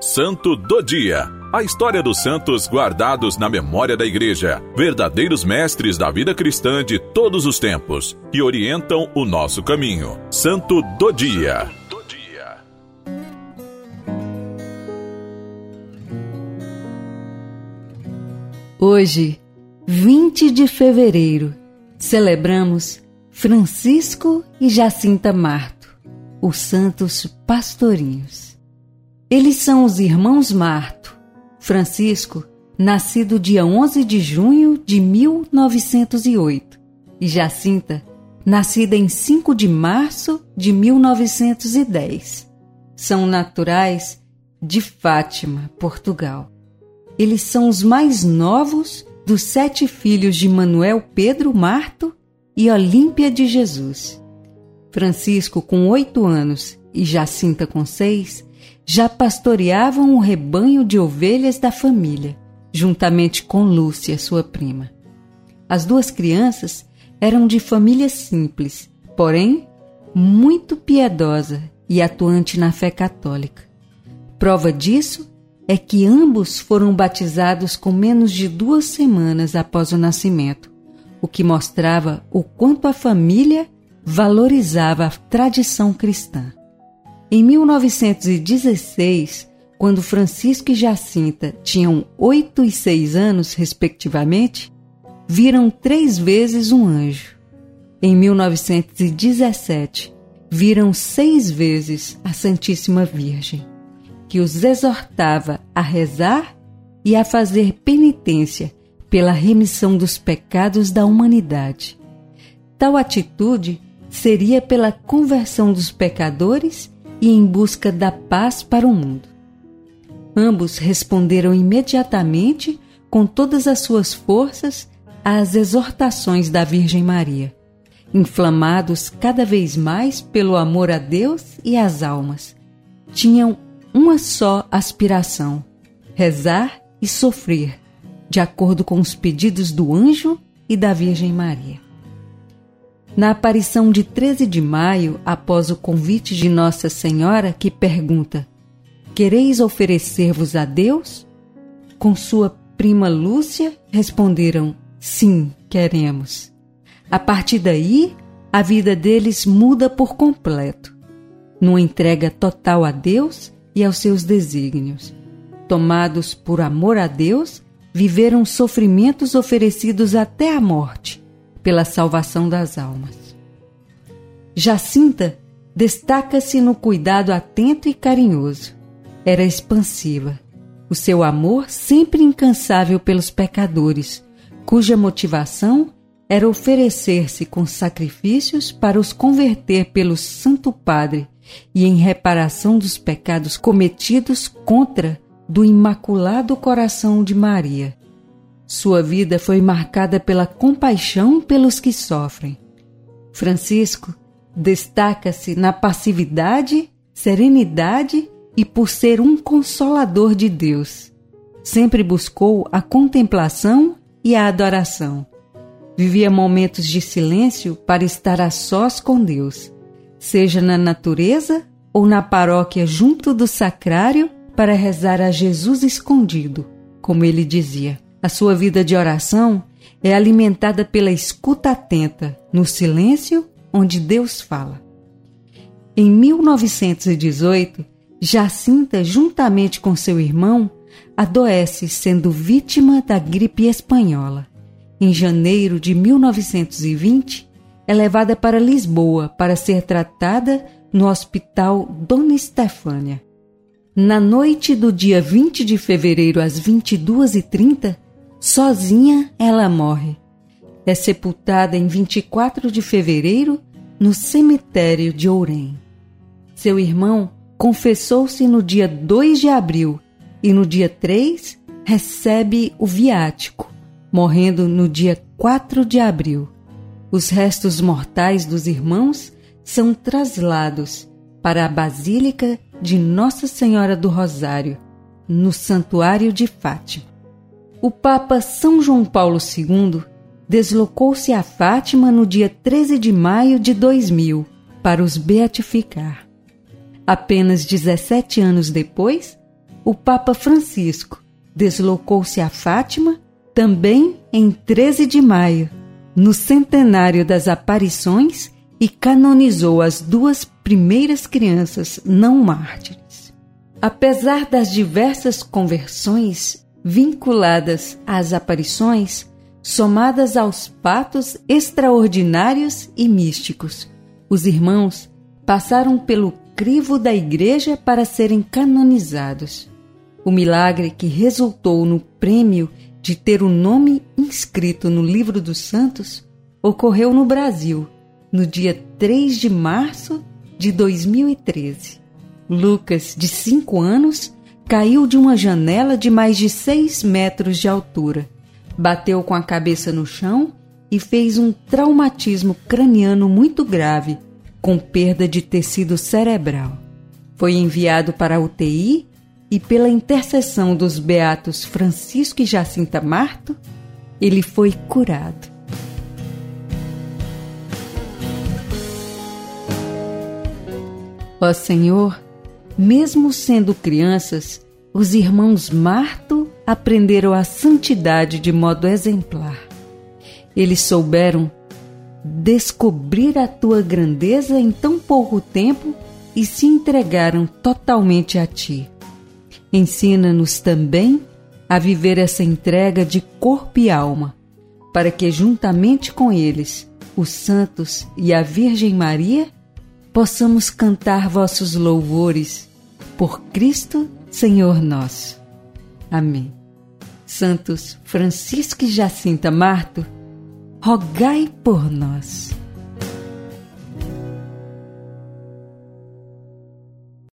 Santo do Dia. A história dos santos guardados na memória da Igreja, verdadeiros mestres da vida cristã de todos os tempos, que orientam o nosso caminho. Santo do Dia. Hoje, 20 de fevereiro, celebramos Francisco e Jacinta Marto, os santos pastorinhos. Eles são os irmãos Marto. Francisco, nascido dia 11 de junho de 1908, e Jacinta, nascida em 5 de março de 1910. São naturais de Fátima, Portugal. Eles são os mais novos dos sete filhos de Manuel Pedro Marto e Olímpia de Jesus. Francisco, com oito anos, e Jacinta, com seis, já pastoreavam o rebanho de ovelhas da família, juntamente com Lúcia, sua prima. As duas crianças eram de família simples, porém muito piedosa e atuante na fé católica. Prova disso é que ambos foram batizados com menos de duas semanas após o nascimento, o que mostrava o quanto a família valorizava a tradição cristã. Em 1916, quando Francisco e Jacinta tinham oito e seis anos, respectivamente, viram três vezes um anjo. Em 1917, viram seis vezes a Santíssima Virgem, que os exortava a rezar e a fazer penitência pela remissão dos pecados da humanidade. Tal atitude seria pela conversão dos pecadores e em busca da paz para o mundo. Ambos responderam imediatamente, com todas as suas forças, às exortações da Virgem Maria, inflamados cada vez mais pelo amor a Deus e às almas. Tinham uma só aspiração: rezar e sofrer, de acordo com os pedidos do anjo e da Virgem Maria. Na aparição de 13 de maio, após o convite de Nossa Senhora, que pergunta: Quereis oferecer-vos a Deus? Com sua prima Lúcia, responderam: Sim, queremos. A partir daí, a vida deles muda por completo, numa entrega total a Deus e aos seus desígnios. Tomados por amor a Deus, viveram sofrimentos oferecidos até a morte pela salvação das almas. Jacinta destaca-se no cuidado atento e carinhoso. Era expansiva. O seu amor sempre incansável pelos pecadores, cuja motivação era oferecer-se com sacrifícios para os converter pelo Santo Padre e em reparação dos pecados cometidos contra do Imaculado Coração de Maria, sua vida foi marcada pela compaixão pelos que sofrem. Francisco destaca-se na passividade, serenidade e por ser um consolador de Deus. Sempre buscou a contemplação e a adoração. Vivia momentos de silêncio para estar a sós com Deus, seja na natureza ou na paróquia junto do sacrário para rezar a Jesus escondido, como ele dizia. A sua vida de oração é alimentada pela escuta atenta, no silêncio onde Deus fala. Em 1918, Jacinta, juntamente com seu irmão, adoece sendo vítima da gripe espanhola. Em janeiro de 1920, é levada para Lisboa para ser tratada no Hospital Dona Estefânia. Na noite do dia 20 de fevereiro às 22h30, Sozinha ela morre. É sepultada em 24 de fevereiro no cemitério de Ourém. Seu irmão confessou-se no dia 2 de abril e no dia 3 recebe o viático, morrendo no dia 4 de abril. Os restos mortais dos irmãos são traslados para a Basílica de Nossa Senhora do Rosário, no Santuário de Fátima o Papa São João Paulo II deslocou-se a Fátima no dia 13 de maio de 2000 para os beatificar. Apenas 17 anos depois, o Papa Francisco deslocou-se a Fátima também em 13 de maio, no centenário das aparições, e canonizou as duas primeiras crianças não mártires. Apesar das diversas conversões vinculadas às aparições, somadas aos fatos extraordinários e místicos, os irmãos passaram pelo crivo da Igreja para serem canonizados. O milagre que resultou no prêmio de ter o nome inscrito no Livro dos Santos ocorreu no Brasil, no dia 3 de março de 2013. Lucas, de 5 anos, caiu de uma janela de mais de 6 metros de altura, bateu com a cabeça no chão e fez um traumatismo craniano muito grave, com perda de tecido cerebral. Foi enviado para a UTI e pela intercessão dos beatos Francisco e Jacinta Marto, ele foi curado. Ó Senhor, mesmo sendo crianças, os irmãos Marto aprenderam a santidade de modo exemplar. Eles souberam descobrir a tua grandeza em tão pouco tempo e se entregaram totalmente a ti. Ensina-nos também a viver essa entrega de corpo e alma, para que, juntamente com eles, os santos e a Virgem Maria, possamos cantar vossos louvores por Cristo, Senhor nosso. Amém. Santos Francisco e Jacinta Marto, rogai por nós.